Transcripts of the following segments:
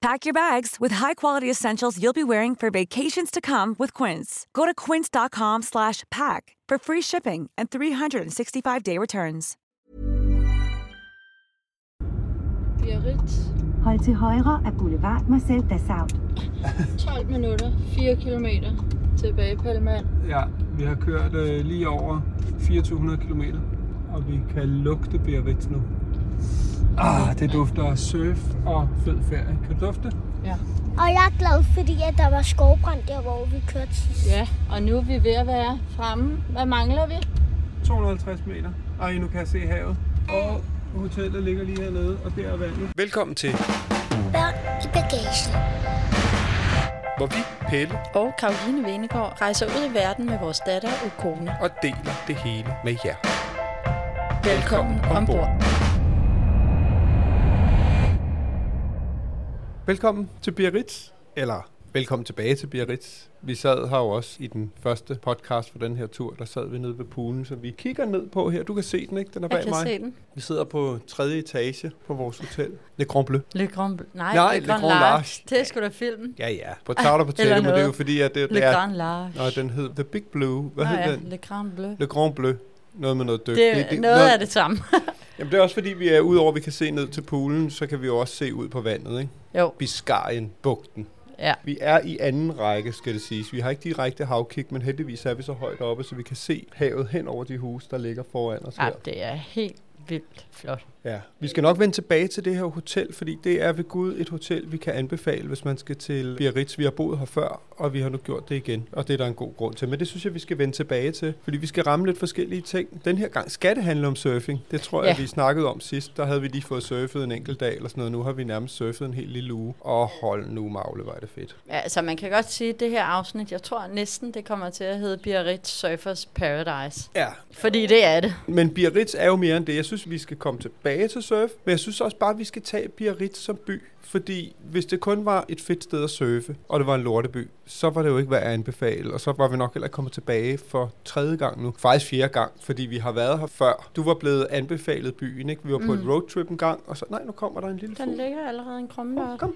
Pack your bags with high-quality essentials you'll be wearing for vacations to come with Quince. Go to quince.com slash pack for free shipping and 365-day returns. Biarritz. Hold til højre af Boulevard Marcel Dassault. 12 minutter, 4 kilometer tilbage Palmand. Ja, vi har kørt øh, lige over 2400 km, og vi kan lugte Biarritz nu. Ah, det dufter af surf og fed ferie. Kan du dufte det? Ja. Og jeg er glad, fordi at der var skovbrand der, hvor vi kørte sidst. ja, og nu er vi ved at være fremme. Hvad mangler vi? 250 meter. Ej, nu kan jeg se havet. Og hotellet ligger lige hernede, og der er vandet. Velkommen til, Børn i bagagen. hvor vi, Pelle, og Karoline Venegård rejser ud i verden med vores datter og kone. og deler det hele med jer. Velkommen ombord. Velkommen til Biarritz, eller velkommen tilbage til Biarritz. Vi sad her jo også i den første podcast for den her tur, der sad vi nede ved poolen, så vi kigger ned på her. Du kan se den, ikke? Den er bag Jeg kan mig. se den. Vi sidder på tredje etage på vores hotel. Le Grand Bleu. Le Grand... Nej, Nej, Le Le Grand Grand Large. Large. Det er sgu da filmen. Ja, ja. På tavler på Eller tælle, men det er jo noget. fordi, at det, Le det er... Grand Large. Nå, den hed The Big Blue. Hvad Nå hed ja, den? Le Grand Bleu. Le Grand Bleu. Noget med noget dyk. Det er noget af det samme. Jamen, det er også fordi, vi er udover, at vi kan se ned til poolen, så kan vi jo også se ud på vandet, ikke? Jo, Biscayen-bugten. ja. Vi er i anden række, skal det siges. Vi har ikke direkte havkig, men heldigvis er vi så højt oppe, så vi kan se havet hen over de huse, der ligger foran os ja. her. det er helt vildt flot. Ja. Vi skal nok vende tilbage til det her hotel, fordi det er ved Gud et hotel, vi kan anbefale, hvis man skal til Biarritz. Vi har boet her før, og vi har nu gjort det igen, og det er der en god grund til. Men det synes jeg, vi skal vende tilbage til, fordi vi skal ramme lidt forskellige ting. Den her gang skal det handle om surfing. Det tror jeg, Ja. vi snakkede om sidst. Der havde vi lige fået surfet en enkelt dag eller sådan noget. Nu har vi nærmest surfet en hel lille uge. Og hold nu, Magle, var det fedt. Ja, altså man kan godt sige, at det her afsnit, jeg tror næsten, det kommer til at hedde Biarritz Surfers Paradise. Ja, Fordi det er det. Men Biarritz er jo mere end det. Jeg synes, vi skal komme tilbage til surf, men jeg synes også bare, at vi skal tage Biarritz som by. Fordi hvis det kun var et fedt sted at surfe, og det var en lorteby, så var det jo ikke værd at anbefale. Og så var vi nok heller kommet tilbage for tredje gang nu. Faktisk fjerde gang, fordi vi har været her før. Du var blevet anbefalet byen, ikke? Vi var på Mm. et roadtrip en gang, og så, nej, nu kommer der en lille Den fugl. ligger allerede en krumme deroppe. Kom.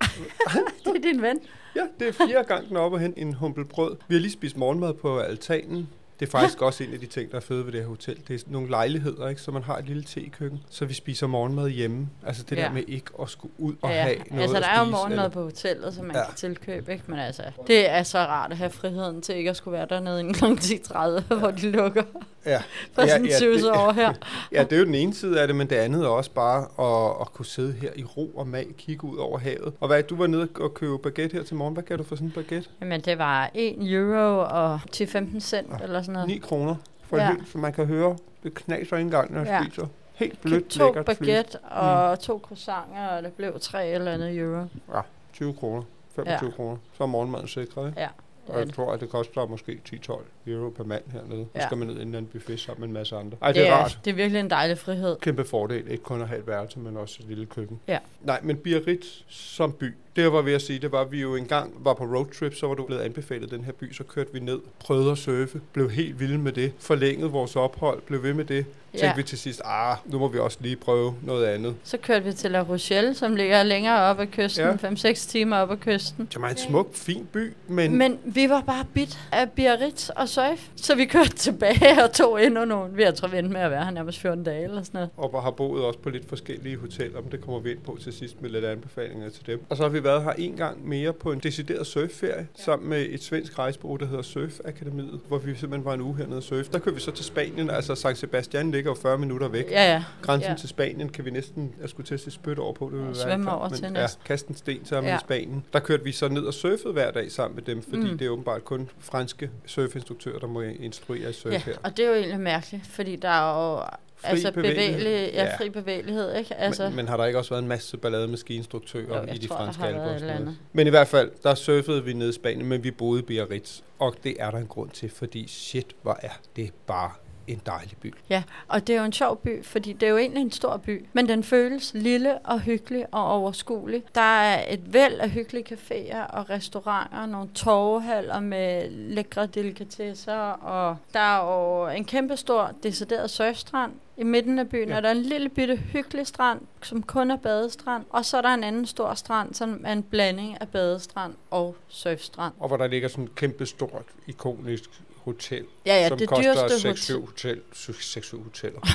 det er din ven. Ja, det er fjerde gang, den er oppe og hente en humpelbrød. Vi har lige spist morgenmad på altanen. Det er faktisk også en af de ting, der er fede ved det her hotel. Det er nogle lejligheder, ikke? så man har et lille tekøkken, så vi spiser morgenmad hjemme. Altså det Ja. der med ikke at skulle ud og ja, have noget altså der er jo morgenmad eller- på hotellet, som man Ja. ja. kan tilkøbe, ikke? Men altså, det er så rart at have friheden til ikke at skulle være dernede inden kl. 10.30, ja. hvor de lukker Ja. for ja, sådan ja, det- over her. Ja, det er jo den ene side af det, men det andet er også bare at, at kunne sidde her i ro og mag, kigge ud over havet. Og hvad, du var nede og købe baguette her til morgen. Hvad gav du for sådan en baguette? Jamen, det var 1 euro og 10-15 cent eller sådan noget. 9 kroner for Ja. helt, så man kan høre, det knaser ikke engang, når jeg Ja. spiser. Helt blødt, to lækkert baguette og to croissanter, og det blev 3 eller andet euro. Ja, 20 kroner. 25 ja. kroner. Så er morgenmaden sikret, ikke? Ja, Og jeg tror, at det koster måske 10-12 euro per mand hernede. Så Ja. skal man ned i en anden buffet sammen med en masse andre. Ej, det, Det er er, rart. det er virkelig en dejlig frihed. Kæmpe fordel, ikke kun at have et værelse, men også et lille køkken. Ja. Nej, men Biarritz som by, det jeg var ved at sige, det var, at vi jo engang var på roadtrip, så var du blevet anbefalet den her by, så kørte vi ned, prøvede at surfe, blev helt vilde med det, forlængede vores ophold, blev ved med det. Tænkte Ja. vi til sidst, ah, nu må vi også lige prøve noget andet. Så kørte vi til La Rochelle, som ligger længere op ad kysten, Ja. 5-6 timer op ad kysten. Det var en smuk, fin by, men, Men vi var bare bit af Biarritz og surf, så vi kørte tilbage og tog endnu nogle. Vi har tror vi endte med at være her nærmest 14 dage eller sådan noget. og har boet også på lidt forskellige hoteller, men det kommer vi ind på til sidst med lidt anbefalinger til dem. Og så har vi været her en gang mere på en decideret surfferie, ja. sammen med et svensk rejsebureau, der hedder Surf Akademiet, hvor vi simpelthen var en uge hernede og surfe. Der kørte vi så til Spanien, altså San Sebastian ligger jo 40 minutter væk. Ja, ja. Grænsen ja. til Spanien kan vi næsten, jeg skulle til at se spyt over på, det ville være svømme over men, til ja, næsten. kaste en sten sammen Ja. i Spanien. Der kørte vi så ned og surfede hver dag sammen med dem, fordi mm. det er åbenbart kun franske surfinstruktører, der må instruere i surf Ja, her. og det er jo egentlig mærkeligt, fordi der er jo Fri altså bevægelighed. bevægelig, ja, Ja. fri bevægelighed, ikke? Altså, Men, men har der ikke også været en masse ballade med skiinstruktører Jo, i de tror, franske alper. Men i hvert fald, der surfede vi nede i Spanien, men vi boede i Biarritz. Og det er der en grund til, fordi shit, hvor er det bare en dejlig by. Ja, og det er jo en sjov by, fordi det er jo egentlig en stor by, men den føles lille og hyggelig og overskuelig. Der er et væld af hyggelige caféer og restauranter, nogle torvehaller med lækre delikatesser, og der er jo en kæmpe stor decideret surfstrand. I midten af byen Ja. er der en lille bitte hyggelig strand, som kun er badestrand, og så er der en anden stor strand, som er en blanding af badestrand og surfstrand. Og hvor der ligger sådan et kæmpe stort, ikonisk hotel, Ja, ja, som det koster dyreste 6-7 hotel, 6-7 hoteller.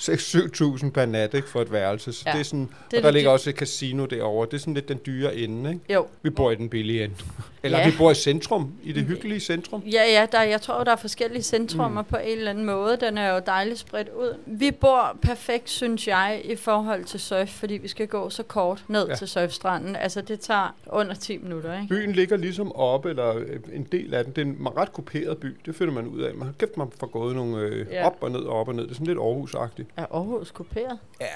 6-7.000 per nat ikke, for et værelse. Så Ja, det er sådan, er og der det ligger dy- også et casino derovre. Det er sådan lidt den dyre ende. Ikke? Jo, Vi bor i den billige ende. Eller Ja. vi bor i centrum, i det hyggelige centrum. Ja, ja, der, jeg tror, der er forskellige centrummer mm. på en eller anden måde. Den er jo dejligt spredt ud. Vi bor perfekt, synes jeg, i forhold til surf, fordi vi skal gå så kort ned Ja. til surfstranden. Altså, det tager under 10 minutter, ikke? Byen ligger ligesom oppe, eller øh, en del af den. Det er en ret kuperet by. Det finder man ud af. Man har kæft, man får gået nogle øh, Ja. op og ned og op og ned. Det er sådan lidt Aarhus-agtigt. Er Aarhus kuperet? Ja,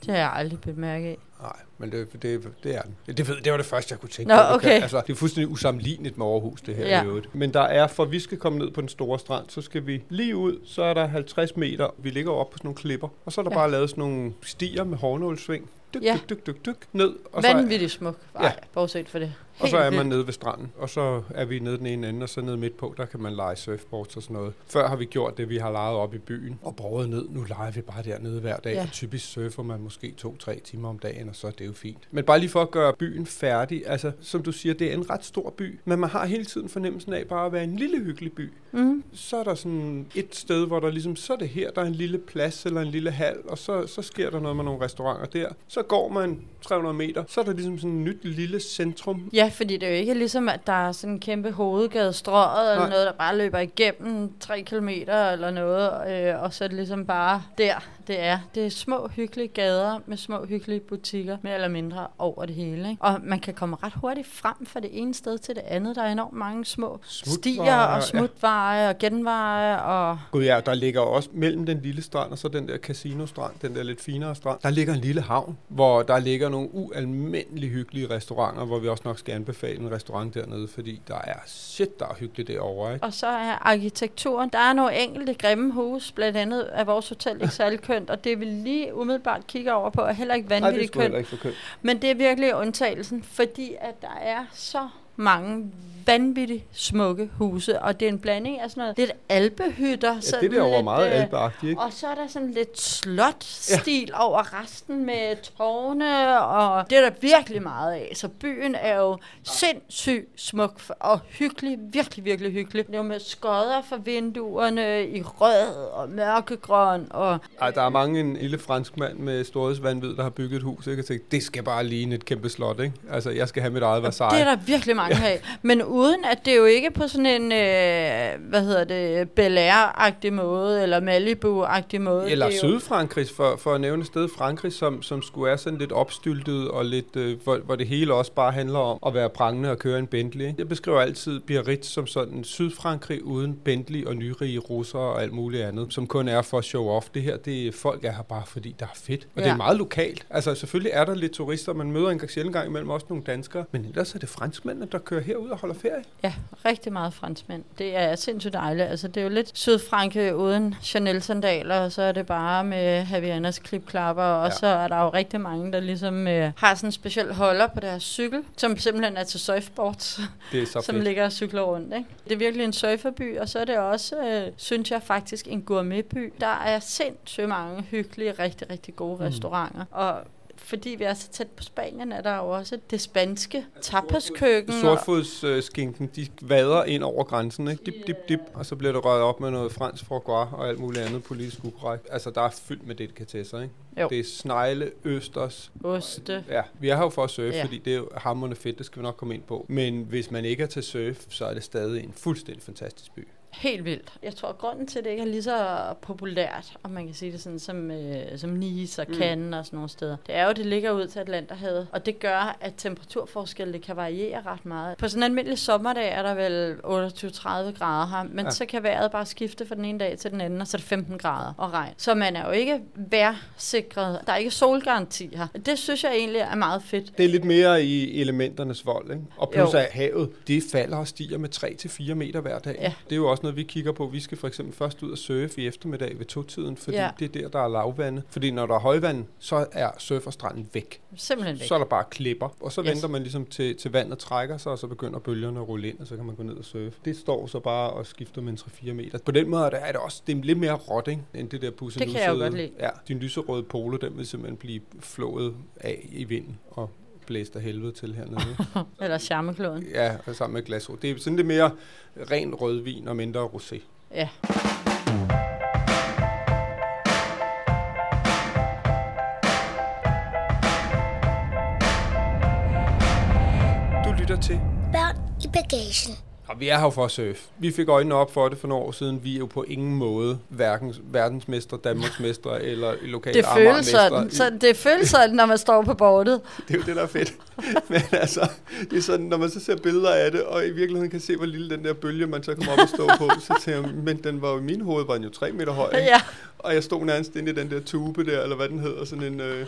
Det har jeg aldrig bemærket. Nej, men det, det, det er den. Det, ved, det var det første, jeg kunne tænke Nå, på. Det okay. Altså, det er fuldstændig usammenligneligt med Aarhus, det her Ja. i øvrigt. Men der er, for vi skal komme ned på den store strand, så skal vi lige ud, så er der 50 meter. Vi ligger oppe på sådan nogle klipper, og så er der Ja. bare lavet sådan nogle stier med hårnålsving. Dyk, Ja. dyk, dyk, dyk, dyk, ned. Og så, er, Vanvittigt smuk. Nej, Ja. bortset for det. og så Helt er man nede ved stranden, og så er vi nede den ene ende, og så nede midt på, der kan man lege surfboards og sådan noget. Før har vi gjort det, vi har lejet op i byen og båret ned. Nu leger vi bare dernede hver dag, Ja. og typisk surfer man måske to-tre timer om dagen, og så er det jo fint. Men bare lige for at gøre byen færdig, altså som du siger, det er en ret stor by, men man har hele tiden fornemmelsen af bare at være en lille hyggelig by. Mm. Så er der sådan et sted, hvor der ligesom, så er det her, der er en lille plads eller en lille hal, og så, så sker der noget med nogle restauranter der. Så går man 300 meter, så er der ligesom sådan et nyt lille centrum. Ja, fordi det er jo ikke ligesom, at der er sådan en kæmpe hovedgade strøget, eller noget, der bare løber igennem tre kilometer eller noget, øh, og så er det ligesom bare der, det er. Det er små, hyggelige gader med små, hyggelige butikker, mere eller mindre over det hele. Ikke? Og man kan komme ret hurtigt frem fra det ene sted til det andet. Der er enormt mange små stier Smutveje, ja. og smutveje og genveje og... Gud ja, der ligger også mellem den lille strand og så den der casino-strand, den der lidt finere strand, der ligger en lille havn, hvor der ligger nogle ualmindelig hyggelige restauranter, hvor vi også nok skal anbefale en restaurant dernede, fordi der er shit, der er hyggeligt derovre, ikke? Og så er arkitekturen. Der er nogle enkelte grimme hus, blandt andet er vores hotel ikke særlig kønt, og det vi lige umiddelbart kigger over på, er heller ikke Nej, det er vanvittigt kønt. ikke for kønt. Men det er virkelig undtagelsen, fordi at der er så mange vanvittigt smukke huse, og det er en blanding af sådan noget lidt alpehytter. Ja, det er derovre lidt, meget øh, alpeagtigt, ikke? Og så er der sådan lidt slot-stil ja. over resten med tårne, og det er der virkelig meget af. Så byen er jo sindssygt smuk og hyggelig, virkelig, virkelig hyggelig. Det er jo med skodder for vinduerne i rød og mørkegrøn, og Ej, der er mange en lille fransk mand med storhedsvandvid, der har bygget et hus, ikke? Og tænkt, det skal bare ligne et kæmpe slot, ikke? Altså, jeg skal have mit eget Versailles. det er der virkelig mange af. Men uden at det er jo ikke på sådan en, øh, hvad hedder det, Bel Air-agtig måde, eller Malibu-agtig måde. Eller er Sydfrankrig, for, for at nævne et sted Frankrig, som, som skulle være sådan lidt opstyltet, og lidt, øh, hvor, hvor det hele også bare handler om at være prangende og køre en Bentley. Jeg beskriver altid Biarritz som sådan Sydfrankrig uden Bentley og nyrige russere og alt muligt andet, som kun er for at show off. Det her, det er, folk er her bare fordi, der er fedt. Og ja. det Ja. er meget lokalt. Altså selvfølgelig er der lidt turister, man møder en sjældent gang imellem også nogle danskere, men ellers er det franskmændene, der kører herud og holder ferie. Ja, rigtig meget franskmænd. Det er sindssygt dejligt. Altså, det er jo lidt Sydfrankrig uden Chanel-sandaler, og så er det bare med Havianas klipklapper, og ja. så er der jo rigtig mange, der ligesom øh, har sådan en speciel holder på deres cykel, som simpelthen er til surfboards, Det er så som fedt. ligger og cykler rundt. Ikke? Det er virkelig en surferby, og så er det også, øh, synes jeg faktisk, en gourmetby. Der er sindssygt mange hyggelige, rigtig, rigtig gode mm. restauranter. Og fordi vi er så tæt på Spanien, er der jo også det spanske tapaskøkken. Sortfodsskinken, de vader ind over grænsen, ikke? Dip, dip, dip, og så bliver det røget op med noget fransk foie og alt muligt andet politisk ukorrekt. Altså, der er fyldt med delikatesser, ikke? Jo. Det er snegle, østers. Oste. Ja, vi er her jo for at surfe, ja. Fordi det er jo hammerende fedt, det skal vi nok komme ind på. Men hvis man ikke er til surf, så er det stadig en fuldstændig fantastisk by. Helt vildt. Jeg tror, at grunden til, at det ikke er lige så populært, om man kan sige det sådan, som, øh, som Nice og Cannes og sådan nogle steder, det er jo, at det ligger ud til Atlanterhavet. Og det gør, at temperaturforskelle kan variere ret meget. På sådan en almindelig sommerdag er der vel 28-30 grader her, men Ja. så kan vejret bare skifte fra den ene dag til den anden, og så er det 15 grader og regn. Så man er jo ikke vejrsikret. Der er ikke solgaranti her. Det synes jeg egentlig er meget fedt. Det er lidt mere i elementernes vold, ikke? Og plus Jo. at havet, det falder og stiger med 3-4 meter hver dag. Ja. Det er jo også noget, vi kigger på. Vi skal for eksempel først ud og surfe i eftermiddag ved to-tiden, fordi Ja. det er der, der er lavvande. Fordi når der er højvand, så er surferstranden væk. Simpelthen væk. Så er der bare klipper, og så Yes. venter man ligesom til, til vandet trækker sig, og så begynder bølgerne at rulle ind, og så kan man gå ned og surfe. Det står så bare og skifter med en 3-4 meter. På den måde er det, er det også det er lidt mere råt, ikke, end det der pusse Det kan jeg jo godt lide. Ja, din lyserøde polo, den vil simpelthen blive flået af i vinden og blæst af helvede til hernede. Eller charmekloden. ja, og sammen med glas. Det er sådan lidt mere ren rødvin og mindre rosé. Ja. Du lytter til Børn i bagagen. Og vi er her jo for at surfe. Vi fik øjnene op for det for nogle år siden. Vi er jo på ingen måde hverken verdensmester, Danmarksmester eller lokale Det føles sådan, så det føles sådan, når man står på bordet. Det er jo det, der er fedt. Men altså, det er sådan, når man så ser billeder af det, og i virkeligheden kan se, hvor lille den der bølge, man så kommer op og stå på, så tænker jeg, men den var jo i min hoved, var den jo tre meter høj. ikke? Ja. Og jeg stod nærmest inde i den der tube der, eller hvad den hedder, sådan en, øh,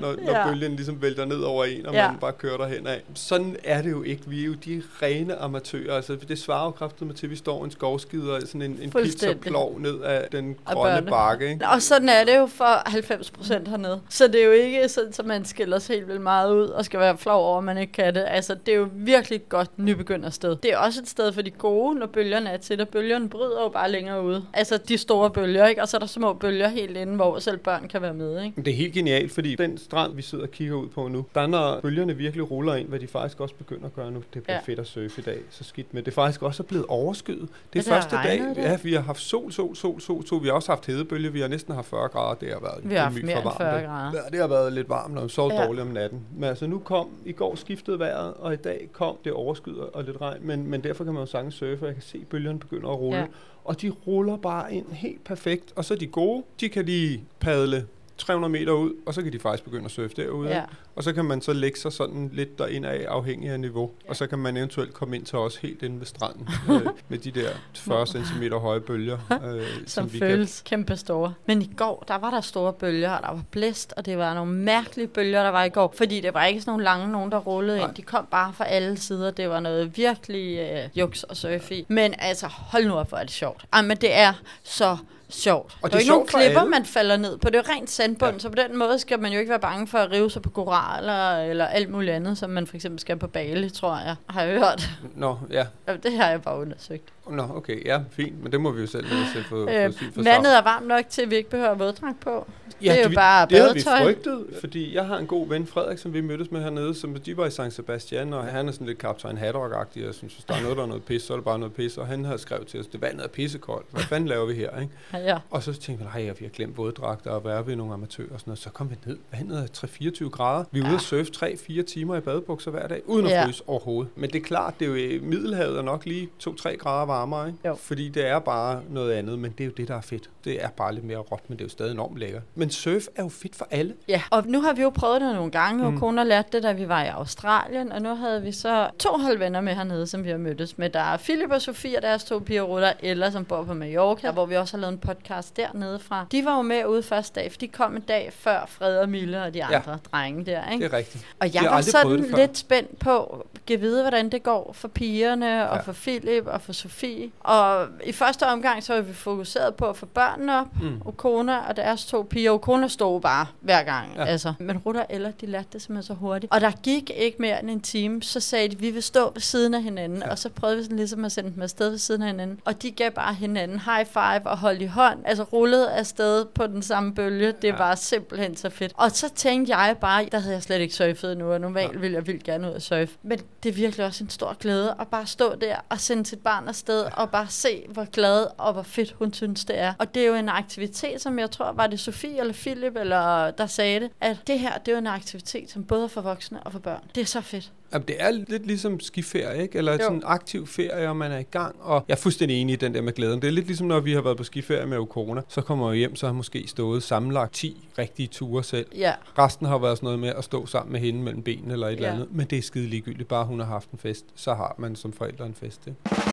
når, når Ja. bølgen ligesom vælter ned over en, og Ja. man bare kører derhen af. Sådan er det jo ikke. Vi er jo de rene amatører. Altså, det svarer jo kraftigt med til, at vi står i en skovskid og sådan en, en pizzaplov ned af den grønne bakke. Ikke? Og sådan er det jo for 90 procent hernede. Så det er jo ikke sådan, at man skiller sig helt vildt meget ud og skal være flov over, at man ikke kan det. Altså, det er jo virkelig et godt nybegyndersted. Det er også et sted for de gode, når bølgerne er til, og bølgerne bryder jo bare længere ude. Altså, de store bølger, ikke? Og så er der små bølger helt inde, hvor selv børn kan være med, ikke? Det er helt genialt, fordi den strand, vi sidder og kigger ud på nu, der når bølgerne virkelig ruller ind, hvad de faktisk også begynder at gøre nu. Det bliver ja. fedt at surfe i dag, så skidt med. Det er faktisk også blevet overskyet. Det er det første dag, det. ja, vi har haft sol, sol, sol, sol, sol. Vi har også haft hedebølge, vi har næsten haft 40 grader. Det har været Vi har haft mere end varmt, 40 ikke? grader. Ja, det har været lidt varmt, og sov Ja. dårligt om natten. Men altså nu kom, i går skiftede vejret, og i dag kom det overskyet og lidt regn. Men, men derfor kan man jo sagtens surfe, og jeg kan se, at bølgerne begynder at rulle. Ja. Og de ruller bare ind helt perfekt. Og så er de gode, de kan lige padle 300 meter ud, og så kan de faktisk begynde at surfe derude. Ja. Og så kan man så lægge sig sådan lidt derinde af, afhængig af niveau. Ja. Og så kan man eventuelt komme ind til os helt inde ved stranden, øh, med de der 40 cm høje bølger. Øh, som vi føles kan... kæmpe store. Men i går, der var der store bølger, og der var blæst, og det var nogle mærkelige bølger, der var i går. Fordi det var ikke sådan nogle lange nogen, der rullede Nej. ind. De kom bare fra alle sider. Det var noget virkelig øh, juks og surfe i. Men altså, hold nu op, hvor er det sjovt. Ej, men det er så sjovt. Og der er det jo er ikke nogen klipper, man falder ned på. Det er jo rent sandbund, ja. Så på den måde skal man jo ikke være bange for at rive sig på koraller eller alt muligt andet, som man for eksempel skal på Bali, tror jeg. Har jeg hørt. Nå, ja. Jamen, Det har jeg bare undersøgt. Nå, okay, ja, fint. Men det må vi jo selv, selv få, Øh, få syn for vandet er varmt nok til, at vi ikke behøver våddragt på. Ja, det er jo vi- bare det havde vi badetøj. frygtet, fordi jeg har en god ven, Frederik, som vi mødtes med hernede, som de var i San Sebastian, og han er sådan lidt kaptajn Haddock-agtig, og synes, hvis der er noget, der er noget pis, så er det bare noget pis, og han havde skrevet til os, det vandet er pissekoldt, hvad fanden laver vi her, ikke? Ja. Og så tænkte jeg, nej, vi har glemt våddragter og være ved nogle amatører og sådan noget. Så kom vi ned, vandet er 3-24 grader. Vi er ude Ja. at surfe 3-4 timer i badebukser hver dag, uden at Ja. fryse overhovedet. Men det er klart, det er jo i Middelhavet er nok lige 2-3 grader varmere, ikke? Jo. Fordi det er bare noget andet, men det er jo det, der er fedt. Det er bare lidt mere råt, men det er jo stadig enormt lækkert. Men surf er jo fedt for alle. Ja, og nu har vi jo prøvet det nogle gange, og Mm. kone har lært det, da vi var i Australien, og nu havde vi så to holdvenner med hernede, som vi har mødtes med. Der er Philip og Sofie, og deres to piger, Rutter, Ella, som bor på Mallorca, hvor vi også har lavet en podcast dernede fra. De var jo med ude første dag, for de kom en dag før Fred og Mille og de Ja. andre drenge der, ikke? Det er rigtigt. Og jeg har var sådan lidt spændt på, at vide, hvordan det går for pigerne, og Ja. for Philip, og for Sofie. Og i første omgang, så var vi fokuseret på at få børnene op, Mm. Okona og deres to piger. Okona stod bare hver gang. Ja. Ja. Altså. Men Rutter Ella, de lærte det simpelthen så hurtigt. Og der gik ikke mere end en time, så sagde de, vi vil stå ved siden af hinanden. Ja. Ja. Og så prøvede vi sådan ligesom at sende dem afsted ved siden af hinanden. Og de gav bare hinanden high five og holdt i hånd. Altså rullede afsted på den samme bølge. Det ja. Ja. var simpelthen så fedt. Og så tænkte jeg bare, der havde jeg slet ikke surfet endnu, og normalt ville jeg vildt gerne ud og surfe. Men det er virkelig også en stor glæde at bare stå der og sende sit barn afsted ja. og bare se, hvor glad og hvor fedt hun synes, det er. Og det er jo en aktivitet, som jeg tror, var det Sofie eller Philip, eller der sagde det, at det her, det er jo en aktivitet, som både er for voksne og for børn. Det er så fedt. Jamen, det er lidt ligesom skiferie, ikke? Eller Jo. sådan en aktiv ferie, og man er i gang. Og jeg er fuldstændig enig i den der med glæden. Det er lidt ligesom, når vi har været på skiferie med corona. Så kommer jeg hjem, så har måske stået sammenlagt 10 rigtige ture selv. Ja, Resten har været sådan noget med at stå sammen med hende mellem benene eller et Ja. eller andet. Men det er skide ligegyldigt. Bare hun har haft en fest, så har man som forældre en fest. Ikke?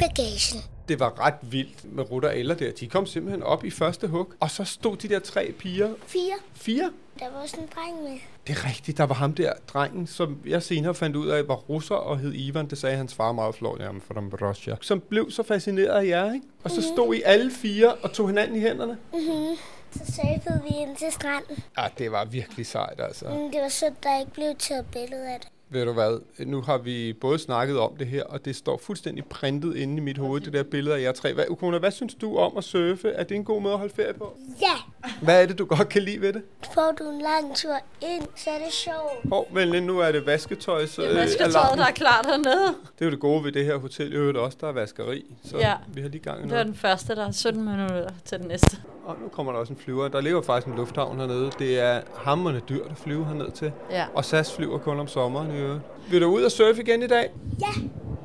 Bagagen. Det var ret vildt med Rutter eller der. De kom simpelthen op i første hug, og så stod de der tre piger. Fire. Fire? Der var også en dreng med. Det er rigtigt, der var ham der, drengen, som jeg senere fandt ud af, var russer og hed Ivan. Det sagde hans far meget flot, jamen for dem Russia. Som blev så fascineret af jer, ikke? Og så stod I alle fire og tog hinanden i hænderne. Mm-hmm. Så surfede vi ind til stranden. Ja, det var virkelig sejt, altså. Mm, det var sødt, der ikke blev taget billede af det. Ved du hvad, nu har vi både snakket om det her, og det står fuldstændig printet inde i mit hoved, det der billede af jer tre. Hvad, Ukona, hvad synes du om at surfe? Er det en god måde at holde ferie på? Ja! Hvad er det, du godt kan lide ved det? Får du en lang tur ind, så er det sjovt. Hov, men nu er det vasketøj, så Det er vasketøjet, der er klar dernede. Det er jo det gode ved det her hotel. I øvrigt også, der er vaskeri. Så Ja. vi har lige gang i Det var noget. den første, der er 17 minutter til den næste. Og nu kommer der også en flyver. Der ligger faktisk en lufthavn hernede. Det er hammerne dyrt at flyve herned til. Ja. Og SAS flyver kun om sommeren i øvrigt. Vil du ud og surfe igen i dag?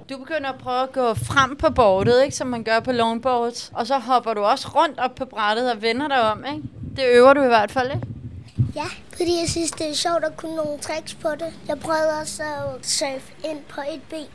Du begynder at prøve at gå frem på bordet, ikke, som man gør på longboards. Og så hopper du også rundt op på brættet og vender dig om. Ikke? Det øver du i hvert fald, ikke? Ja, fordi jeg synes, det er sjovt at kunne nogle tricks på det. Jeg prøvede også at surfe ind på et ben.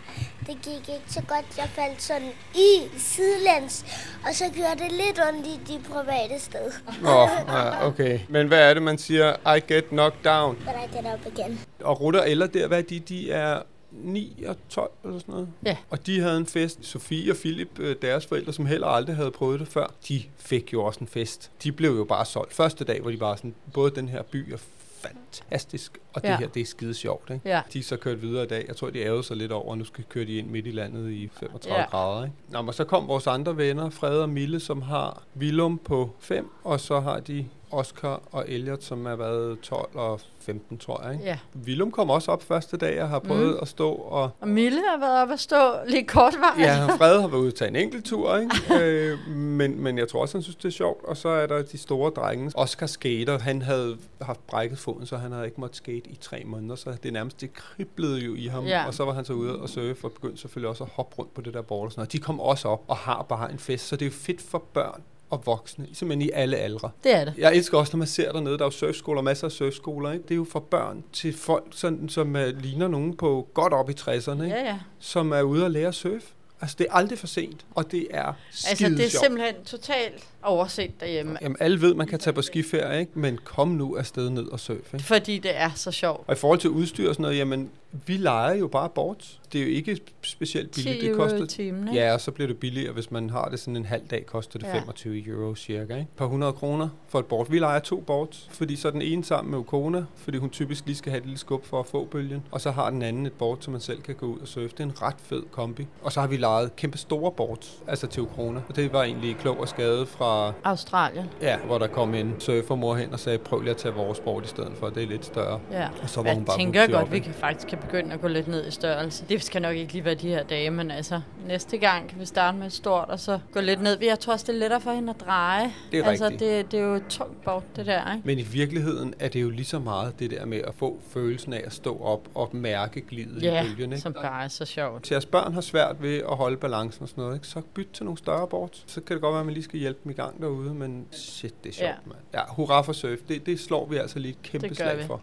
Det gik ikke så godt. Jeg faldt sådan i sidelæns, og så gjorde det lidt ondt i de private steder. Åh, oh, ja, okay. Men hvad er det, man siger? I get knocked down. But I get up again. Og Rutter eller der, hvad er de? De er 9 og 12 eller sådan noget. Ja. Og de havde en fest. Sofie og Philip, øh, deres forældre, som heller aldrig havde prøvet det før, de fik jo også en fest. De blev jo bare solgt. Første dag, hvor de bare sådan, både den her by er fantastisk, og det Ja. her, det er skide sjovt. Ikke? Ja. De er så kørt videre i dag. Jeg tror, de ærgede sig lidt over, at nu skal køre de ind midt i landet i 35 Ja. ja. grader. Ikke? Nå, men så kom vores andre venner, Fred og Mille, som har Willum på 5, og så har de Oscar og Elliot, som er været 12 og 15, tror jeg. Ikke? Ja. Willum kom også op første dag og har prøvet Mm. at stå og... Og Mille har været oppe at stå lige kort vej. Ja, Fred har været ude at tage en enkelt tur, ikke? øh, men, men jeg tror også, han synes, det er sjovt. Og så er der de store drenge. Oscar skater, han havde haft brækket foden, så han havde ikke måttet skate i tre måneder. Så det nærmest, det kriblede jo i ham. Ja. Og så var han så ude og surfe og begyndte selvfølgelig også at hoppe rundt på det der board og sådan noget. De kom også op og har bare en fest, så det er jo fedt for børn og voksne, simpelthen i alle aldre. Det er det. Jeg elsker også, når man ser dernede, der er jo surfskoler, masser af surfskoler, ikke? Det er jo for børn til folk, sådan, som uh, ligner nogen på godt op i 60'erne, ikke? Ja, ja. som er ude og lære at surfe. Altså, det er aldrig for sent, og det er skide Altså, det er sjovt. simpelthen totalt overset derhjemme. Jamen, alle ved, man kan tage på skiferie, ikke? Men kom nu afsted ned og surfe, ikke? Fordi det er så sjovt. Og i forhold til udstyr og sådan noget, jamen, vi leger jo bare boards. Det er jo ikke specielt 10 billigt. Det euro koster, i timen, ikke? Ja, og så bliver det billigere, hvis man har det sådan en halv dag, koster det Ja. 25 euro cirka. Ikke? Par 100 kroner for et board. Vi leger to boards, fordi så er den ene sammen med Ukona, fordi hun typisk lige skal have et lille skub for at få bølgen. Og så har den anden et board, som man selv kan gå ud og surfe. Det er en ret fed kombi. Og så har vi lejet kæmpe store boards, altså til Ukona. Og det var egentlig klog og skade fra Australien. Ja, hvor der kom en surfermor hen og sagde, prøv lige at tage vores board i stedet for, det er lidt større. Ja. Og så var jeg hun bare tænker godt, op, vi kan faktisk kan begynde at gå lidt ned i størrelse. Det skal nok ikke lige være de her dage, men altså næste gang kan vi starte med et stort, og så gå lidt ned. Jeg tror også, det er lettere for hende at dreje. Det er altså, rigtigt. det, det er jo et tungt board, det der, ikke? Men i virkeligheden er det jo lige så meget det der med at få følelsen af at stå op og mærke glidet Ja, i bølgen. Ikke? som bare er så sjovt. Til jeres børn har svært ved at holde balancen og sådan noget, ikke? så byt til nogle større boards. Så kan det godt være, at man lige skal hjælpe dem i gang derude, men shit, det er sjovt, Ja. ja. mand. Ja, hurra for surf. Det, det slår vi altså lige et kæmpe slag vi. for.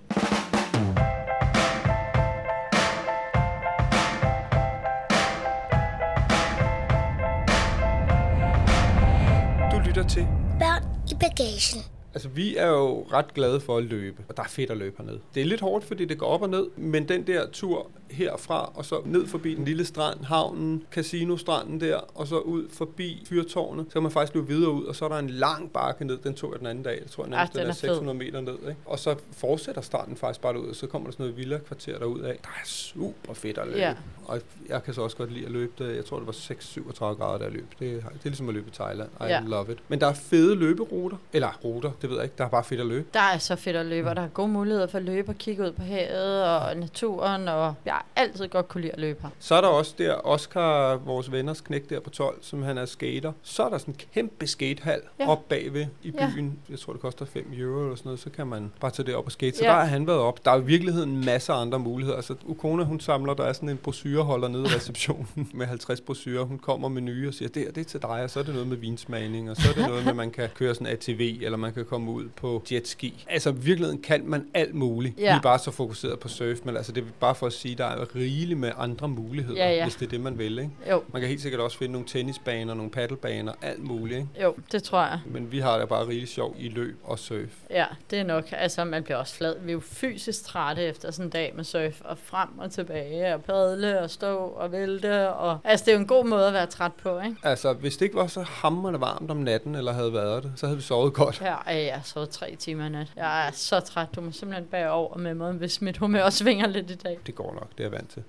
Du lytter til Børn i bagagen. Altså, vi er jo ret glade for at løbe, og der er fedt at løbe hernede. Det er lidt hårdt, fordi det går op og ned, men den der tur herfra, og så ned forbi den lille strand, havnen, casinostranden der, og så ud forbi fyrtårnet, så kan man faktisk løbe videre ud, og så er der en lang bakke ned, den tog jeg den anden dag, jeg tror jeg nærmest, den den er er fed. 600 meter ned, ikke? Og så fortsætter stranden faktisk bare derud, og så kommer der sådan noget villa kvarter derud af. Der er super fedt at løbe. Ja. Og jeg kan så også godt lide at løbe det. Jeg tror, det var 6-37 grader, der løb. Det, er- det er ligesom at løbe i Thailand. I Ja. love it. Men der er fede løberuter. Eller ruter, det ved jeg ikke. Der er bare fedt at løbe. Der er så fedt at løbe, og der er gode muligheder for at løbe og kigge ud på havet og naturen, og jeg har altid godt kunne lide at løbe her. Så er der også der Oscar, vores venners knæk der på 12, som han er skater. Så er der sådan en kæmpe skatehal Ja. ja. op bagved i Ja. byen. Jeg tror, det koster 5 euro eller sådan noget. Så kan man bare tage det op og skate. Så Ja. der har han været op. Der er i virkeligheden masser af andre muligheder. Altså, Ukona, hun samler, der er sådan en brochureholder nede i receptionen med 50 brochurer. Hun kommer med nye og siger, det, her, det er til dig, og så er det noget med vinsmagning, og så er det noget med, at man kan køre sådan ATV, eller man kan komme ud på jetski. Altså, i virkeligheden kan man alt muligt. Ja. Vi er bare så fokuseret på surf, men altså, det er bare for at sige, der er rigeligt med andre muligheder, Ja, ja. hvis det er det, man vil. Ikke? Jo, Man kan helt sikkert også finde nogle tennisbaner, nogle paddlebaner, alt muligt. Ikke? jo, det tror jeg. Men vi har da bare rigeligt sjov i løb og surf. Ja, det er nok. Altså, man bliver også flad. Vi er jo fysisk trætte efter sådan en dag med surf, og frem og tilbage, og padle, og stå og vælte. Og... Altså, det er jo en god måde at være træt på, ikke? Altså, hvis det ikke var så hammerende varmt om natten, eller havde været det, så havde vi sovet godt. Er jeg så tre timer i nat. Jeg er så træt. Du må simpelthen bære over med mig, hvis mit humør svinger lidt i dag. Det går nok, det er jeg vant til.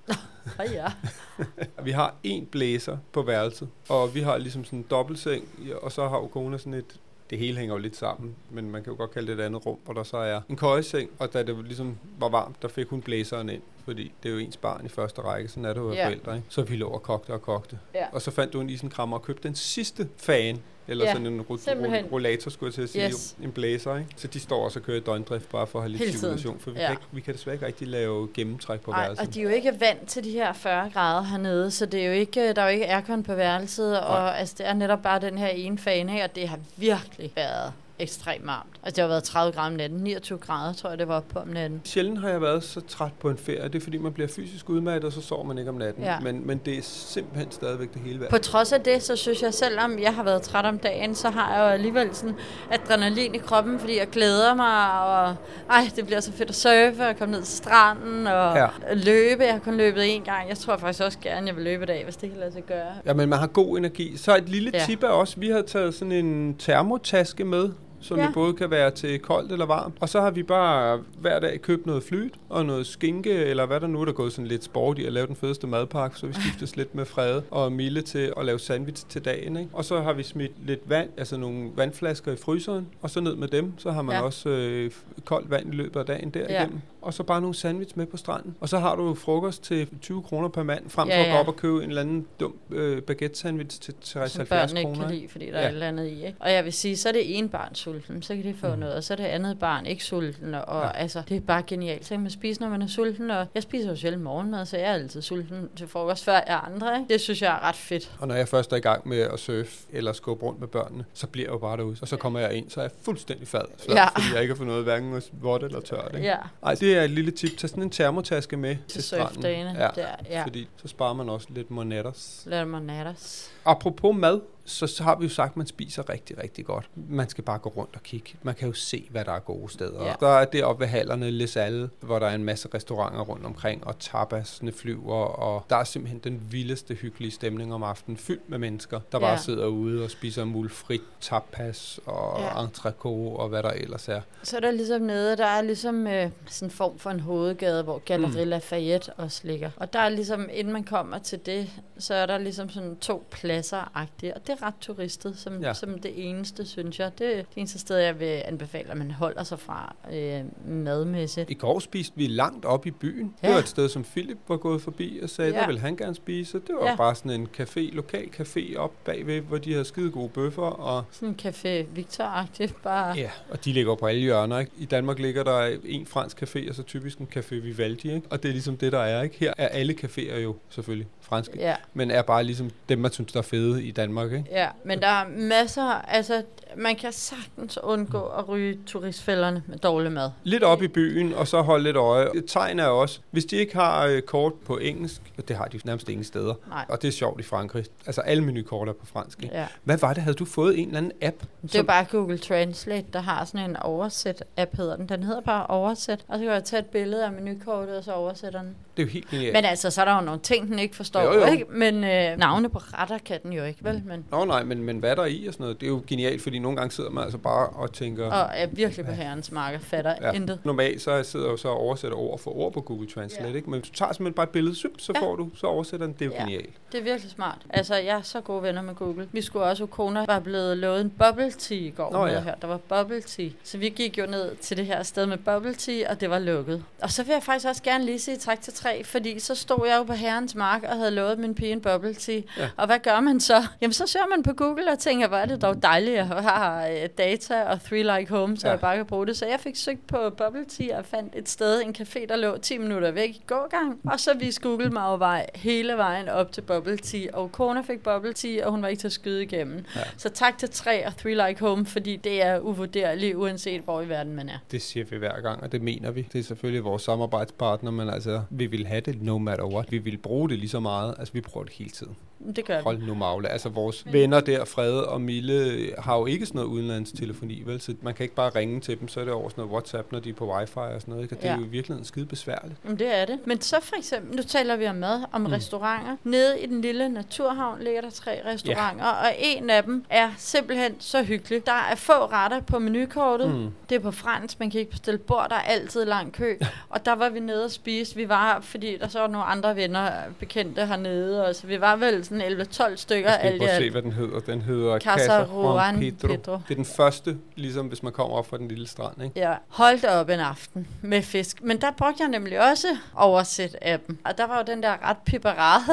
Ja. Vi har en blæser på værelset, og vi har ligesom sådan en dobbeltseng, og så har Okona sådan et det hele hænger jo lidt sammen, men man kan jo godt kalde det et andet rum, hvor der så er en køjeseng, og da det ligesom var varmt, der fik hun blæseren ind, fordi det er jo ens barn i første række, sådan er det jo yeah. forældre, ikke? Så vi lå og kogte og kogte. Ja. Og så fandt du en isenkrammer og købte den sidste fan, eller Ja, sådan en ru- rollator, skulle jeg til at sige, Yes. en blæser, ikke? Så de står også og kører i døgndrift, bare for at have lidt Hele tiden. simulation, for vi, Ja. kan ikke, vi kan desværre ikke rigtig lave gennemtræk på Ej, værelset. og de er jo ikke vant til de her 40 grader hernede, så det er jo ikke, der er jo ikke aircon på værelset, og Nej. altså, det er netop bare den her ene fan her, og det har virkelig været ekstremt varmt. Altså, det har været 30 grader om natten, 29 grader, tror jeg, det var oppe på om natten. Sjældent har jeg været så træt på en ferie. Det er fordi, man bliver fysisk udmattet, og så sover man ikke om natten. Ja. Men, men det er simpelthen stadigvæk det hele værd. På trods af det, så synes jeg, selvom jeg har været træt om dagen, så har jeg jo alligevel sådan adrenalin i kroppen, fordi jeg glæder mig, og ej, det bliver så fedt at surfe, og komme ned til stranden, og Ja. løbe. Jeg har kun løbet én gang. Jeg tror faktisk også gerne, jeg vil løbe i dag, hvis det kan lade sig gøre. Ja, men man har god energi. Så et lille Ja. tip er også, vi har taget sådan en termotaske med, som ja. Ja. jo både kan være til koldt eller varmt. Og så har vi bare hver dag købt noget flyt og noget skinke, eller hvad der nu er, der er gået sådan lidt sport i at lave den fedeste madpakke, så vi skiftes lidt med Frede og Mille til at lave sandwich til dagen. Ikke? Og så har vi smidt lidt vand, altså nogle vandflasker i fryseren, og så ned med dem. Så har man ja. Ja. også øh, koldt vand i løbet af dagen derigennem. Ja. Og så bare nogle sandwich med på stranden. Og så har du frokost til 20 kroner per mand, frem for Ja, at gå ja. op og købe en eller anden dum øh, baguette sandwich til 60-70 som kroner. børnene ikke kan lide, fordi der ja. Ja. er et eller andet i. Ikke? Og jeg vil sige, så er det ene barn sulten, så kan de få mm. noget, og så er det andet barn ikke sulten, og Ja. altså, det er bare genialt. Så kan man spise, når man er sulten, og jeg spiser jo sjældent morgenmad, så jeg er altid sulten til frokost før jeg andre. Ikke? Det synes jeg er ret fedt. Og når jeg først er i gang med at surfe eller skubbe rundt med børnene, så bliver jeg jo bare derude. Og så kommer jeg ind, så er jeg fuldstændig fad, flad, ja. Fordi jeg ikke har fået noget hverken vådt eller tørt. Ikke? Ja, Ej, det er et lille tip. Tag sådan en termotaske med til, til stranden. Ja, Der, ja. fordi så sparer man også lidt monetters. Lad mig natters. Apropos mad, så, så har vi jo sagt, at man spiser rigtig, rigtig godt. Man skal bare gå rundt og kigge. Man kan jo se, hvad der er gode steder. Ja. Der er deroppe ved hallerne, Les Halles, hvor der er en masse restauranter rundt omkring, og tapasene flyver, og der er simpelthen den vildeste, hyggelige stemning om aftenen, fyldt med mennesker, der Ja. bare sidder ude og spiser mulfrit tapas og ja. entrecôte og hvad der ellers er. Så er der ligesom nede, der er ligesom øh, sådan en form for en hovedgade, hvor Galerie mm. Lafayette også ligger. Og der er ligesom, inden man kommer til det, så er der ligesom sådan to pladser-agtige, og det er ret turistet, som, Ja. som det eneste, synes jeg. Det er det eneste sted, jeg vil anbefale, at man holder sig fra øh, madmæssigt. I går spiste vi langt op i byen. Ja. Det var et sted, som Philip var gået forbi og sagde, ja. Der ville han gerne spise. Det var. Ja. bare sådan en café, lokal café op bagved, hvor de havde skide gode bøffer. Og, Sådan en café Victor-agtigt, bare... ja, og de ligger på alle hjørner. Ikke? I Danmark ligger der en fransk café, og så typisk en café Vivaldi. Ikke? Og det er ligesom det, der er. Ikke? Her er alle caféer jo selvfølgelig franske, Ja, men er bare ligesom dem, man synes, der er fede i Danmark. Ikke? Ja, men der er masser, altså man kan sagtens undgå at ryge turistfælderne med dårlig mad. Lidt op i byen, og så holde lidt øje. Et tegn er også, hvis de ikke har øh, kort på engelsk, og det har de nærmest ingen steder, Nej. og det er sjovt i Frankrig, altså alle menukort er på fransk. Ikke? Ja. Hvad var det? Havde du fået en eller anden app? Det er bare Google Translate, der har sådan en oversæt-app, hedder den. Den hedder bare oversæt, og så kan jeg tage et billede af menukortet, og så oversætter den. Det er jo helt genialt. Men altså, så er der jo nogle ting, den ikke forstår, Jo, jo. ikke? Men øh, navne på retter kan den jo ikke, vel? Men, Nå nej, men, men hvad er der i og sådan noget? Det er jo genialt, fordi nogle gange sidder man altså bare og tænker... og er virkelig på herrens marked, fatter ja. intet. Normalt så sidder jeg jo så og oversætter ord for ord på Google Translate, Ja. ikke? Men hvis du tager simpelthen bare et billede, syp, så Ja. får du, så oversætter den. Det er jo Ja. genialt. Det er virkelig smart. Altså, jeg er så gode venner med Google. Vi skulle også, kona var blevet lovet en bubble tea i går. Nå, ja. her. Der var bubble tea. Så vi gik jo ned til det her sted med bubble tea, og det var lukket. Og så vil jeg faktisk også gerne lige sige tak til tre, fordi så stod jeg jo på herrens mark og havde lovet min pige en bubble tea. Ja. Og hvad gør man så? Jamen, så søger man på Google og tænker, hvor er det dog dejligt, at jeg har øh, data og Three Like Home, så Ja. jeg bare kan bruge det. Så jeg fik søgt på bubble tea og fandt et sted, en café, der lå 10 minutter væk i gågang. Og så viste Google mig jo vej hele vejen op til bubble tea. Og kona fik bubble tea, og hun var ikke til at skyde igennem. Ja. Så tak til 3 og Three Like Home, fordi det er uvurderligt, uanset hvor i verden man er. Det siger vi hver gang, og det mener vi. Det er selvfølgelig vores samarbejdspartner, men altså, vi vil ville have det no matter what. Vi ville bruge det lige så meget. Altså, vi bruger det hele tiden. Det gør. Hold nu magle. Altså, vores venner der, Frede og Mille, har jo ikke sådan noget udenlandstelefoni, vel? Så man kan ikke bare ringe til dem, så er det over sådan noget WhatsApp, når de er på wifi og sådan noget. Ikke? Og det Ja. er jo i virkeligheden skide besværligt. Jamen, det er det. Men så for eksempel, nu taler vi om mad, om Mm. mm. restauranter. Nede i den lille naturhavn ligger der tre restauranter, ja. og en af dem er simpelthen så hyggelig. Der er få retter på menukortet. Mm. Det er på fransk, man kan ikke bestille bord, der er altid lang kø. og der var vi nede og spise. Vi var, fordi der så var nogle andre venner, bekendte hernede, og så vi var vel sådan 11-12 stykker. Jeg skal prøve at se, hvad den hedder. Den hedder Casa Juan Pedro. Pedro. Det er den første, ligesom hvis man kommer op fra den lille strand, ikke? Ja, hold da op en aften med fisk. Men der brugte jeg nemlig også oversæt appen. Og der var jo den der ret piperade,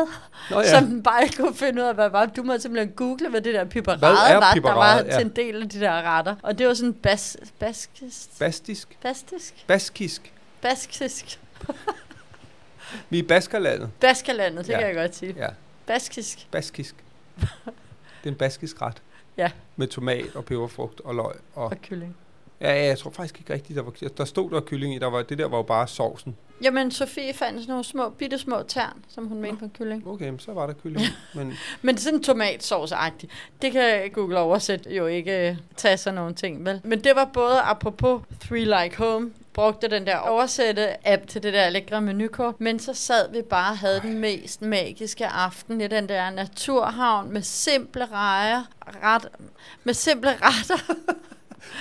Nå ja. som den bare ikke kunne finde ud af, hvad var. Du må simpelthen google, hvad det der er var, der piperade? var Ja. til en del af de der retter. Og det var sådan bas, baskisk. Bastisk. Bastisk? Baskisk. Baskisk. Vi er i Baskerlandet. Baskerlandet, det Ja. kan jeg godt sige. Ja, Baskisk. baskisk. Det er en baskisk ret. Ja. Med tomat og peberfrugt og løg. Og, Og kylling. Ja, ja, jeg tror faktisk ikke rigtigt, der var... Der stod der kylling i, der var, det der var jo bare sovsen. Jamen, Sofie fandt sådan nogle små, bitte små tern, som hun mente en kylling. Okay, men så var der kylling. Men Men sådan tomatsauce-agtigt. Det kan Google oversæt jo ikke øh, tage sådan nogle ting, vel? Men det var både apropos Three Like Home, brugte den der oversætte app til det der lækre menukort, men så sad vi bare og havde den mest magiske aften i den der naturhavn med simple rejer, ret, med simple retter.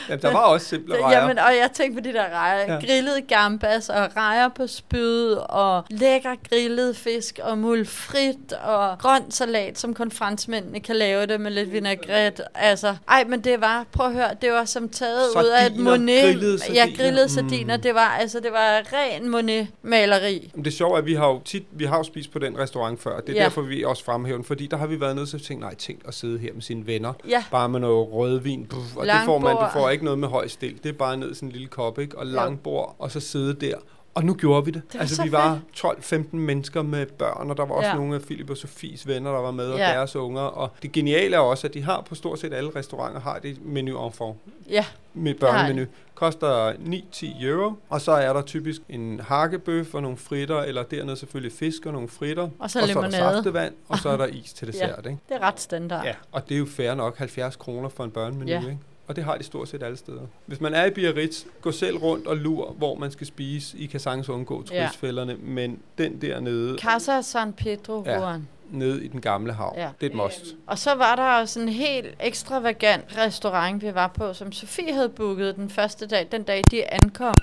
jamen, der var også simple rejer. Jamen, og jeg tænkte på de der rejer. Ja. Grillet gambas og rejer på spyd og lækker grillet fisk og mulfrit og grøn salat, som kun franskmændene kan lave det med lidt vinaigrette. Altså, ej, men det var, prøv at høre, det var som taget ud af et Sardiner, Monet. grillede Ja, sardiner. grillede sardiner. Mm. Det var, altså, det var ren Monet-maleri. Det er sjovt, at vi har jo tit, vi har jo spist på den restaurant før. Det er Ja. derfor, vi også fremhæver den. Fordi der har vi været nødt til at tænke, nej, tænk at sidde her med sine venner. Ja. Bare med noget rødvin. Puff, og det får man, du Langbord. Får ikke noget med høj stil. Det er bare ned i sådan en lille kop, ikke? Og langbord, og så sidde der. Og nu gjorde vi det. Det var altså, så vi var 12-15 mennesker med børn, og der var også Ja. nogle af Philip og Sofies venner, der var med, og Ja. deres unger. Og det geniale er også, at de har på stort set alle restauranter, har det menu enfant Ja, med børnemenu. Koster 9-10 euro, og så er der typisk en hakkebøf og nogle fritter, eller dernede selvfølgelig fisk og nogle fritter. Og så og så er der saftevand, og så er der is til dessert, ikke? det er ret standard. Ja, og det er jo fair nok, 70 kroner for en børnemenu, Ja. ikke? Og det har de stort set alle steder. Hvis man er i Biarritz, gå selv rundt og lur, hvor man skal spise. I kan sagtens undgå Ja. turistfælderne, men den der nede, Casa San Pedro, Ja. ja. nede i den gamle havn, Ja. det er et must. Og så var der også en helt ekstravagant restaurant, vi var på, som Sofie havde booket den første dag, den dag de ankom.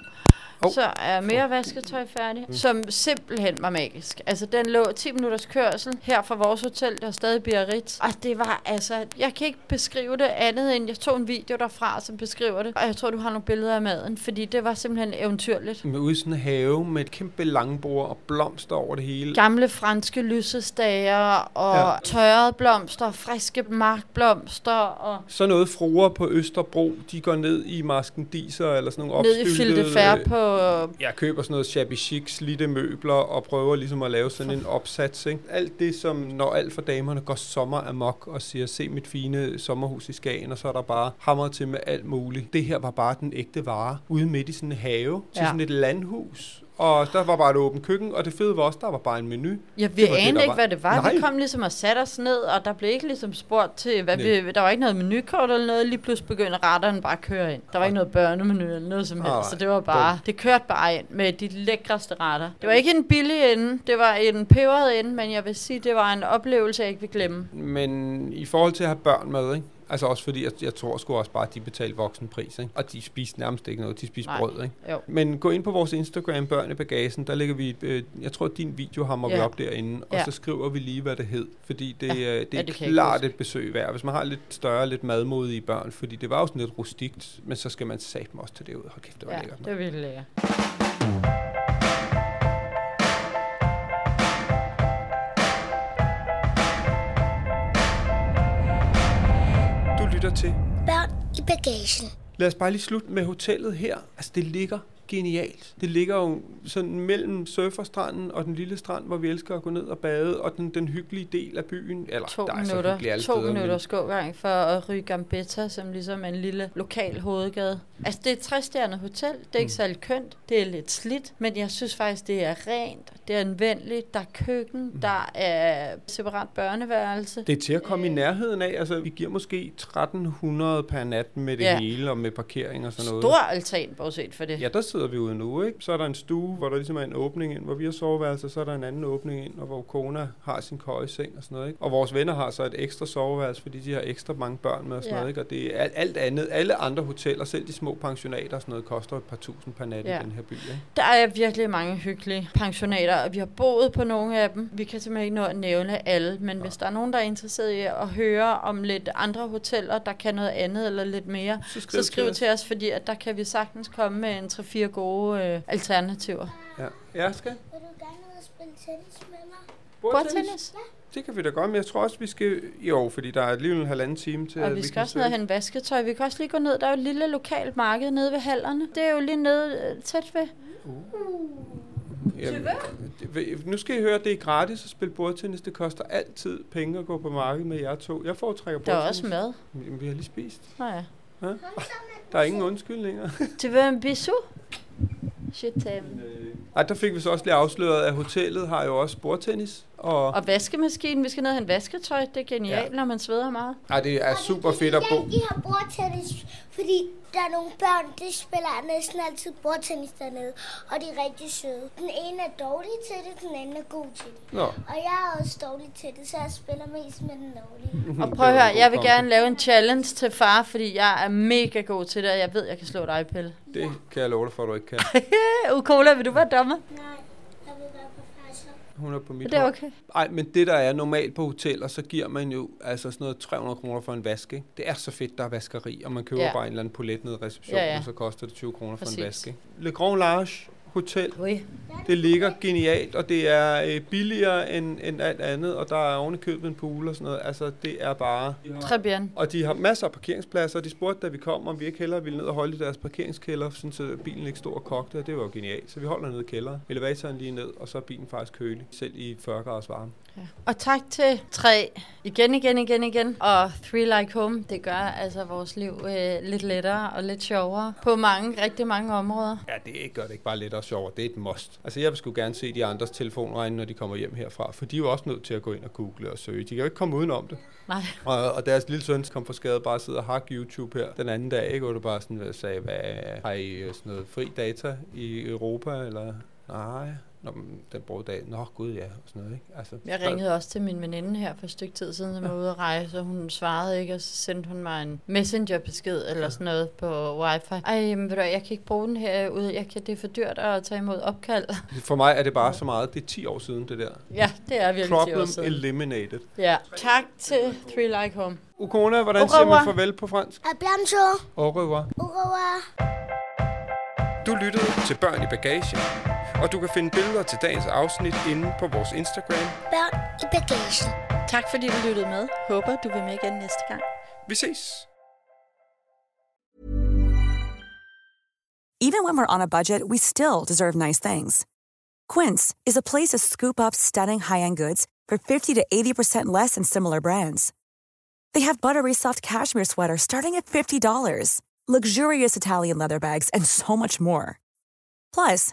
Oh. Så er mere vasketøj færdig, mm. som simpelthen var magisk. Altså, den lå 10 minutters kørsel her fra vores hotel, der er stadig Biarritz. Og det var altså, jeg kan ikke beskrive det andet end, jeg tog en video derfra, som beskriver det. Og jeg tror, du har nogle billeder af maden, fordi det var simpelthen eventyrligt. Med ude i sådan en have med et kæmpe langbord og blomster over det hele. Gamle franske lysestager og Ja. tørrede blomster, friske markblomster og Så noget fruer på Østerbro, de går ned i masken diser eller sådan nogle ned i opstyltede... Filde Fær på på... Jeg køber sådan noget shabby chic, slidte møbler og prøver ligesom at lave sådan en opsats. Ikke? Alt det, som når alt for damerne går sommer amok og siger, se mit fine sommerhus i Skagen, og så er der bare hamret til med alt muligt. Det her var bare den ægte vare ude midt i sådan en have til Ja. sådan et landhus. Og der var bare et åbent køkken, og det fede var også, der var bare en menu. Ja, vi anede ikke, var. hvad det var. Nej. Vi kom ligesom og satte os ned, og der blev ikke ligesom spurgt til, hvad Nej. vi, der var ikke noget menukort eller noget. Lige pludselig begyndte retterne bare at køre ind. Der var ikke noget børnemenu eller noget som helst, Nej. så det var bare, det kørte bare ind med de lækreste retter. Det var ikke en billig ende, det var en peberet ende, men jeg vil sige, det var en oplevelse, jeg ikke vil glemme. Men i forhold til at have børn med, ikke? Altså også fordi, jeg, jeg tror sgu også bare, at de betalte voksenpris, ikke? Og de spiste nærmest ikke noget, de spiste Nej. brød, ikke? Jo. Men gå ind på vores Instagram, Børn i Bagagen, der lægger vi, øh, jeg tror, at din video hammer vi Ja. op derinde, og Ja. så skriver vi lige, hvad det hed. Fordi det, Ja. ja. øh, det Ja, er det jeg ikke klart et besøg værd. Hvis man har lidt større, lidt madmodige børn, fordi det var jo sådan lidt rustikt, men så skal man satme også til det ud. Hold kæft, det var Ja, lækkert. det var virkelig lækkert. Lytter til. Børn i bagagen. Lad os bare lige slutte med hotellet her. Altså, det ligger genialt. Det ligger jo sådan mellem surferstranden og den lille strand, hvor vi elsker at gå ned og bade, og den, den hyggelige del af byen. Eller, To der er så minutter, hyggeligt alle to steder, men- minutters gågang for at ryge Gambetta, som ligesom en lille lokal hovedgade. Altså, det er et træstjernet hotel. Det er ikke Mm. særlig kønt. Det er lidt slidt, men jeg synes faktisk, det er rent. Det er anvendeligt. Der er køkken. Mm. Der er separat børneværelse. Det er til at komme i nærheden af. Altså, vi giver måske 1300 per nat med det ja. hele, og med parkering og sådan noget. Stor altan, bortset for det. Ja, der sidder vi ude nu, ikke? Så er der en stue, hvor der ligesom er en åbning ind, hvor vi har soveværelse, så er der en anden åbning ind, og hvor Kona har sin køjeseng og sådan noget, ikke? Og vores venner har så et ekstra soveværelse, fordi de har ekstra mange børn med og sådan Ja. noget, ikke? Og det er alt, alt andet, alle andre hoteller, selv de små pensionater og sådan noget, koster et par tusind per nat Ja. i den her by, ikke? Der er virkelig mange hyggelige pensionater, og vi har boet på nogle af dem. Vi kan simpelthen ikke nå at nævne alle, men hvis der er nogen, der er interesseret i at høre om lidt andre hoteller, der kan noget andet eller lidt mere, Så så skriv skriv til os. til os, fordi at der kan vi sagtens komme med en 3-4 gode øh, alternativer. Ja, jeg skal. Vil du gerne ud og spille tennis med mig? Bordtennis? Det kan vi da godt, men jeg tror også, vi skal... Jo, fordi der er alligevel en halvanden time til, Og at vi skal kan også ned og hente vasketøj. Vi kan også lige gå ned. Der er jo et lille lokalt marked nede ved hallerne. Det er jo lige nede øh, tæt ved. Jamen, det- nu skal I høre, at det er gratis at spille bordtennis. Det koster altid penge at gå på markedet med jer to. Jeg foretrækker Der er bordtennis. også mad. Jamen, vi har lige spist. Nå ja. Ja? Der er ingen undskyldninger. Tu veux un bisou? Je t'aime. Ej, der fik vi så også lige afsløret, at hotellet har jo også bordtennis. Og, Og vaskemaskinen. Vi skal ned og hente vasketøj. Det er genialt, ja. når man sveder meget. ej, det er super fedt at bo. Ja, de har bordtennis, fordi der er nogle børn, de spiller næsten altid bordtennis dernede, og de er rigtig søde. Den ene er dårlig til det, den anden er god til det. Nå, Og jeg er også dårlig til det, så jeg spiller mest med den dårlige. Og prøv at høre, jeg vil gerne lave en challenge til far, fordi jeg er mega god til det, og jeg ved, jeg kan slå dig, Pelle. det kan jeg love dig for, at du ikke kan. Ukola, vil du være dommer? Nej, jeg vil være professor. Hun er på mit Det er okay. Ej, men det der er normalt på hoteller, så giver man jo altså sådan noget 300 kroner for en vask, ikke? Det er så fedt, der er vaskeri, og man køber Ja. bare en eller anden polet ned i receptionen, Ja, ja. og så koster det 20 kroner for en vask, ikke? Le Grand Large Hotel, Ui. det ligger genialt, og det er øh, billigere end, end alt andet, og der er oven i købet en pool og sådan noget. Altså, det er bare... Très bien. Og de har masser af parkeringspladser, og de spurgte, da vi kom, om vi ikke hellere ville ned og holde i deres parkeringskælder, sådan så bilen ikke stod og kogte, og det var jo genialt. Så vi holder nede i kælderen, elevatoren lige ned, og så er bilen faktisk kølig, selv i 40 graders varme. Ja. Og tak til tre igen, igen, igen, igen. Og Three Like Home, det gør altså vores liv øh, lidt lettere og lidt sjovere på mange, rigtig mange områder. Ja, det gør det ikke bare lidt og sjovere. Det er et must. Altså, jeg vil sgu gerne se de andres telefonregne, når de kommer hjem herfra, for de er jo også nødt til at gå ind og google og søge. De kan jo ikke komme udenom det. Nej. Og, og deres lille søn kom for skade bare sidde og hakke YouTube her den anden dag, ikke? Og du bare sådan øh, sagde, hvad har I øh, sådan noget fri data i Europa, eller nej, Nå, men den bruger dag. Nå, gud ja, og sådan noget, ikke? Altså, Jeg ringede også til min veninde her for et stykke tid siden, som var ude at rejse, og hun svarede ikke, og så sendte hun mig en messengerbesked eller sådan noget på wifi. Ej, men ved du, jeg kan ikke bruge den herude. Jeg kan, det er for dyrt at tage imod opkald. For mig er det bare så meget. Det er 10 år siden, det der. ja, det er virkelig 10 år Problem siden. eliminated. Ja, tak til Three Like Home. Ukona, hvordan siger man farvel på fransk? A bientôt. Au revoir. Au revoir. Du lyttede til Børn i Bagagen, og du kan finde billeder til dagens afsnit inde på vores Instagram. Børn i bagagen. Tak fordi du lyttede med. Håber, du vil med igen næste gang. Vi ses! Even when we're on a budget, we still deserve nice things. Quince is a place to scoop up stunning high-end goods for 50 to 80% less than similar brands. They have buttery soft cashmere sweaters starting at $50, luxurious Italian leather bags, and so much more. Plus,